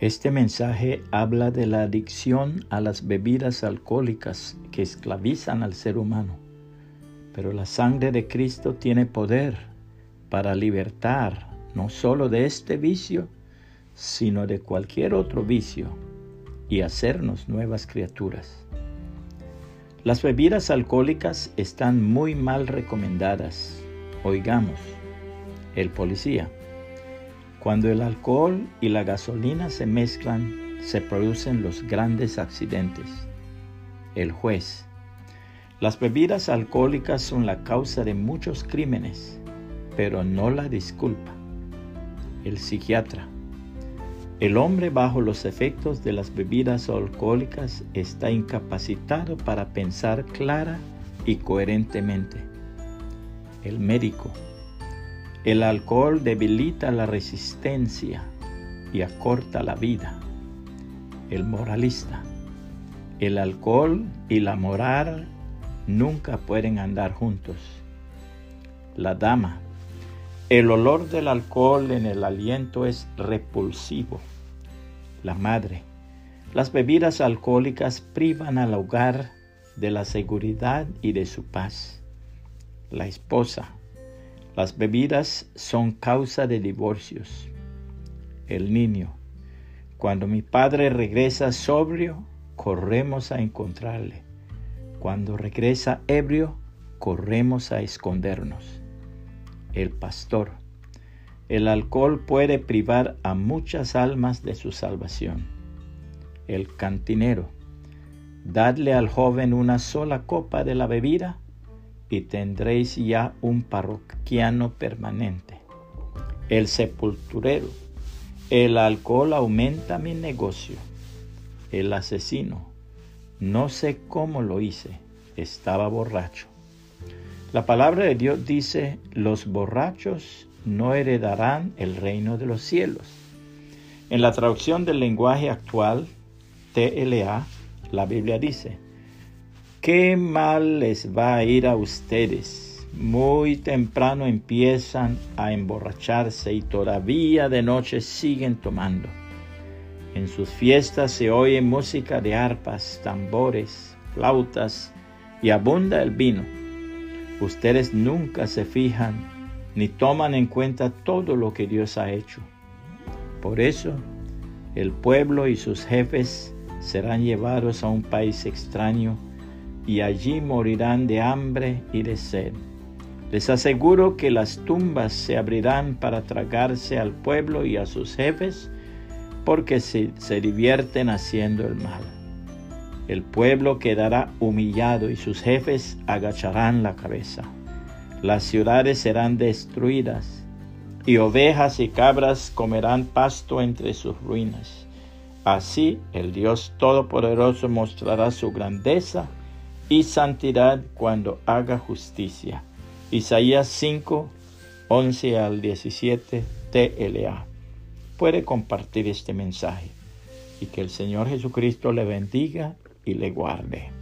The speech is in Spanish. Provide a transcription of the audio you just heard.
Este mensaje habla de la adicción a las bebidas alcohólicas que esclavizan al ser humano. Pero la sangre de Cristo tiene poder para libertar no solo de este vicio, sino de cualquier otro vicio y hacernos nuevas criaturas. Las bebidas alcohólicas están muy mal recomendadas. Oigamos, el policía. Cuando el alcohol y la gasolina se mezclan, se producen los grandes accidentes. El juez. Las bebidas alcohólicas son la causa de muchos crímenes, pero no la disculpa. El psiquiatra. El hombre bajo los efectos de las bebidas alcohólicas está incapacitado para pensar clara y coherentemente. El médico. El alcohol debilita la resistencia y acorta la vida. El moralista. El alcohol y la moral nunca pueden andar juntos. La dama. El olor del alcohol en el aliento es repulsivo. La madre. Las bebidas alcohólicas privan al hogar de la seguridad y de su paz. La esposa. Las bebidas son causa de divorcios. El niño. Cuando mi padre regresa sobrio, corremos a encontrarle. Cuando regresa ebrio, corremos a escondernos. El pastor. El alcohol puede privar a muchas almas de su salvación. El cantinero. Dadle al joven una sola copa de la bebida y tendréis ya un parroquiano permanente. El sepulturero. El alcohol aumenta mi negocio. El asesino. No sé cómo lo hice. Estaba borracho. La palabra de Dios dice, los borrachos no heredarán el reino de los cielos. En la traducción del lenguaje actual, TLA, la Biblia dice, qué mal les va a ir a ustedes. Muy temprano empiezan a emborracharse y todavía de noche siguen tomando. En sus fiestas se oye música de arpas, tambores, flautas y abunda el vino. Ustedes nunca se fijan ni toman en cuenta todo lo que Dios ha hecho. Por eso, el pueblo y sus jefes serán llevados a un país extraño y allí morirán de hambre y de sed. Les aseguro que las tumbas se abrirán para tragarse al pueblo y a sus jefes porque se, se divierten haciendo el mal. El pueblo quedará humillado y sus jefes agacharán la cabeza. Las ciudades serán destruidas y ovejas y cabras comerán pasto entre sus ruinas. Así el Dios Todopoderoso mostrará su grandeza y santidad cuando haga justicia. Isaías 5, 11 al 17 TLA. Puede compartir este mensaje y que el Señor Jesucristo le bendiga y le guarde.